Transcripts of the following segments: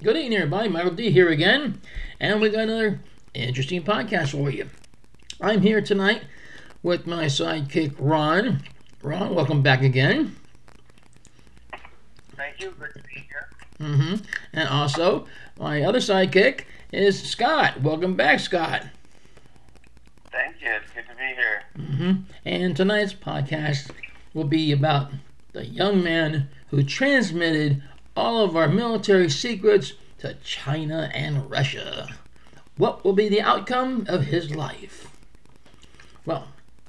Good evening, everybody. Michael D here again, and we got another interesting podcast for you. I'm here tonight with my sidekick Ron. Ron, welcome back again. Thank you. Good to be here. Mm-hmm. And also, my other sidekick is Scott. Welcome back, Scott. Thank you. It's good to be here. Mm-hmm. And tonight's podcast will be about the young man who transmitted all of our military secrets to China and Russia. What will be the outcome of his life? Well,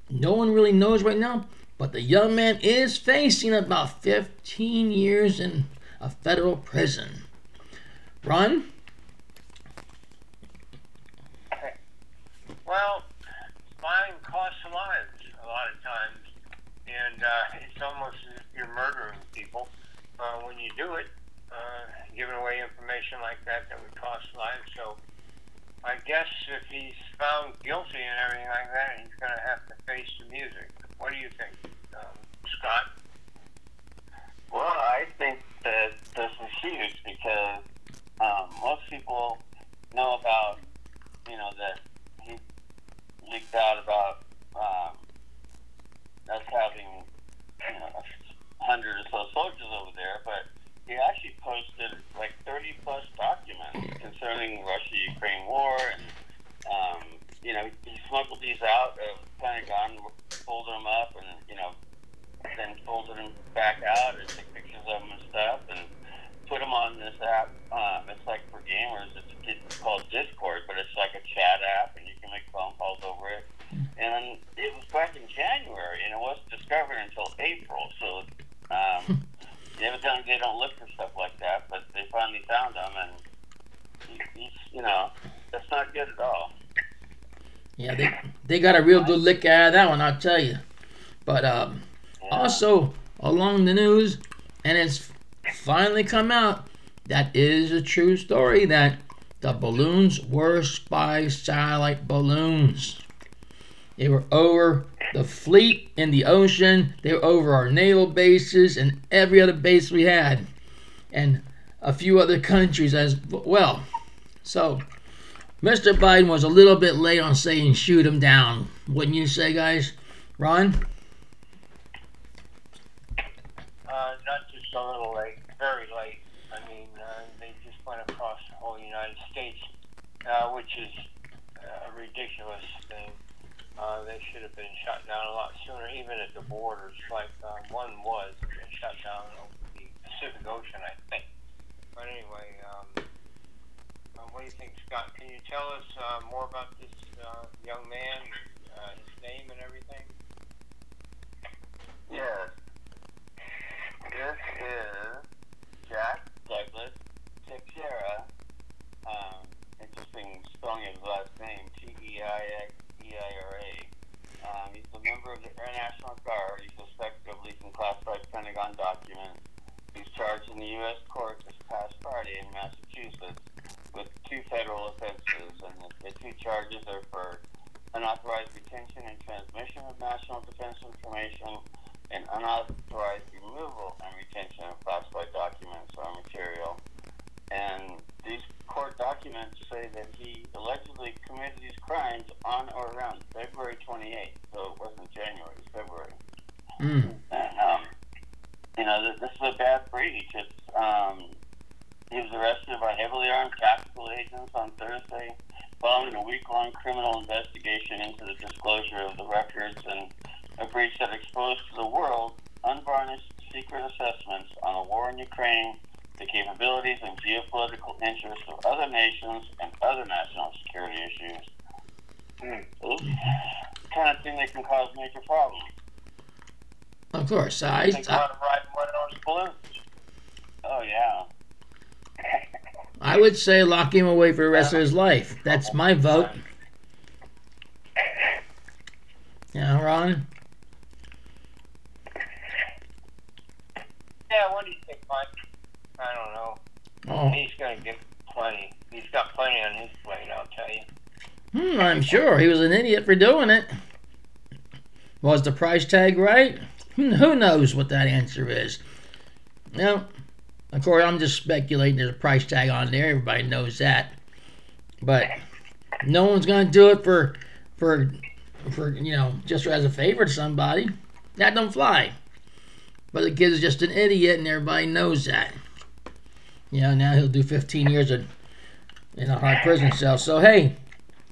no one really knows right now, but the young man is facing about 15 years in a federal prison. Ron? Well, spying costs lives a lot of times, and uh, it's almost as if you're murdering people uh, when you do it. Uh, giving away information like that that would cost lives. So I guess if he's found guilty and everything like that, he's going to have to face the music. What do you think, um, Scott? Well, I think that this is huge because um, most people know about, you know, that he leaked out about um, us having, you know, a hundred or so soldiers over there, but he actually posted like 30 plus documents concerning Russia-Ukraine war, and um, you know, he smuggled these out of Pentagon, folded them up, and you know, then folded them back out and took pictures of them and stuff, and put them on this app. Um, it's like for gamers. It's, it's called Discord, but it's like a chat app, and you can make phone calls over it. And it was back in January, and it wasn't discovered until April. So um, evidently they don't look for stuff like that, but they finally found them and he's, you know, that's not good at all. Yeah, they, they got a real good lick out of that one, I'll tell you. But um, Yeah. also, along the news, and it's finally come out, that is a true story that the balloons were spy satellite balloons. They were over the fleet in the ocean, they were over our naval bases and every other base we had, and a few other countries as well. So, Mr. Biden was a little bit late on saying shoot him down. Wouldn't you say, guys? Ron? Uh, not just a little late, very late. I mean, uh, they just went across the whole United States, uh, which is uh, a ridiculous thing. Uh, they should have been shut down a lot sooner, even at the borders, like um, one was shut down over the Pacific Ocean, I think. But anyway, um, um, what do you think, Scott? Can you tell us uh, more about this uh, young man, uh, his name, and everything? Yes. This is Jack Douglas Teixeira. Um, interesting spelling of his last name, T E I X E I R A. Um, he's a member of the Air National Guard. He's suspected of leaking classified Pentagon documents. He's charged in the U.S. court this past Friday in Massachusetts with two federal offenses, and the, the two charges are for unauthorized retention and transmission of national defense information and unauthorized removal and retention of classified documents or material. And these court documents say that he allegedly committed these crimes on or around February 28th. So it wasn't January, it was February. Mm. And, um, you know, this, this is a bad breach. It's, um, he was arrested by heavily armed tactical agents on Thursday following a week-long criminal investigation into the disclosure of the records and a breach that exposed to the world unvarnished secret assessments on the war in Ukraine, the capabilities and geopolitical interests of other nations, and other national security issues. Hmm. This kind of thing that can cause major problems. Of course, I, I think I, about riding one of those balloons. Oh, yeah. I would say lock him away for the rest of his life. That's my vote. Yeah, Ron? Yeah, what do you think, Mike? I don't know. Oh, He's going to get plenty. He's got plenty on his plate, I'll tell you. hmm, I'm sure he was an idiot for doing it. Was the price tag right? Who knows what that answer is? Now, Of course, I'm just speculating. There's a price tag on there. Everybody knows that. But no one's gonna do it for for for you know just as a favor to somebody. That don't fly. But the kid is just an idiot, and everybody knows that. You know, now he'll do 15 years in, in a hard prison cell. So hey,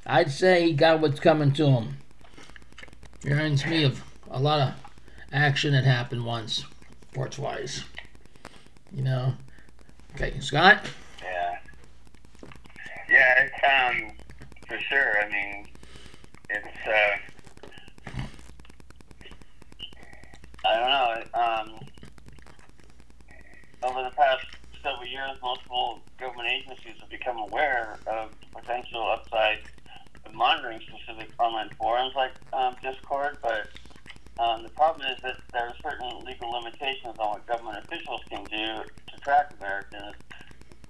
I'd say he got what's coming to him. Reminds me of a lot of action that happened once, sports wise. You know. Okay, Scott. Yeah. Yeah, it's um for sure. I mean, it's uh, I don't know. Um, over the past years, multiple government agencies have become aware of potential upside of monitoring specific online forums like um, Discord, but um, the problem is that there are certain legal limitations on what government officials can do to track Americans,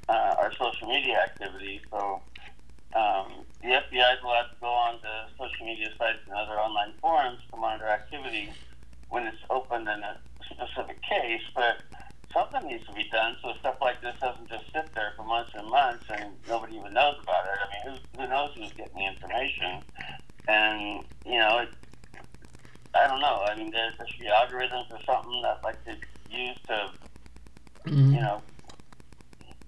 uh, our social media activities. So um, the FBI is allowed to go on to social media sites and other online forums to monitor activity when it's opened in a specific case, but something needs to be done so stuff like this doesn't just sit there for months and months and nobody even knows about it. I mean, who, who knows who's getting the information? And, you know, it, I don't know. I mean, there, there should be algorithms or something that like to use to, Mhm. you know,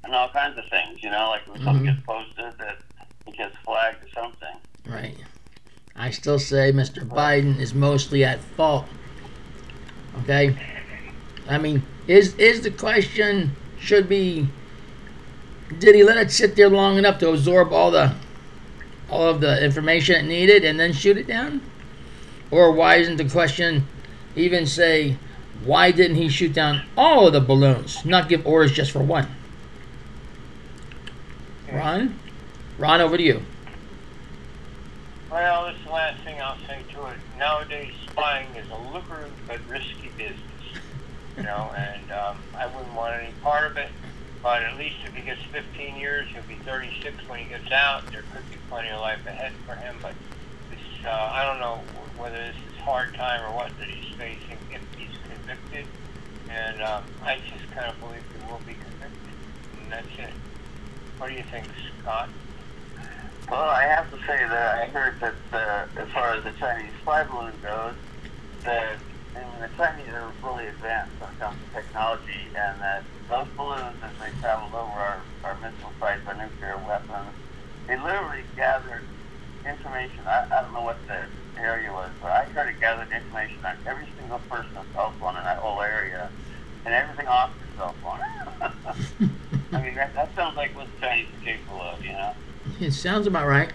and all kinds of things. You know, like when something Mhm. gets posted that it gets flagged or something. Right. I still say Mr. Biden is mostly at fault. Okay? I mean, is is the question should be did he let it sit there long enough to absorb all the all of the information it needed and then shoot it down? Or why isn't the question even say why didn't he shoot down all of the balloons, not give orders just for one? Ron? Ron, over to you. Well, this last thing I'll say to it. Nowadays, spying is a lucrative but risky business. You know, and um, I wouldn't want any part of it. But at least if he gets 15 years, he'll be 36 when he gets out. There could be plenty of life ahead for him. But this, uh, I don't know whether this is hard time or what that he's facing if he's convicted. And um, I just kind of believe he will be convicted. And that's it. What do you think, Scott? Well, I have to say that I heard that uh, as far as the Chinese spy balloon goes, that the Chinese are really advanced when it comes to technology, and that those balloons, as they traveled over our, our missile sites, our nuclear weapons, they literally gathered information. I, I don't know what the area was, but I heard it gathered information on every single person's cell phone in that whole area, and everything off their cell phone. I mean, that, that sounds like what the Chinese are capable of, you know? It sounds about right.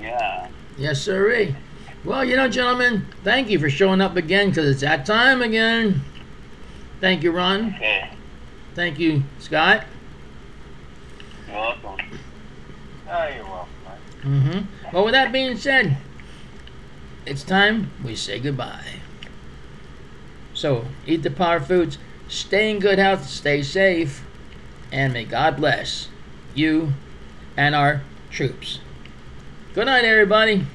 Yeah. Yes, sirree. Well, you know, gentlemen, thank you for showing up again because it's that time again. Thank you, Ron. Okay. Thank you, Scott. You're welcome. Oh, you're welcome. Mm-hmm. Well, with that being said, it's time we say goodbye. So, eat the power foods, stay in good health, stay safe, and may God bless you and our troops. Good night, everybody.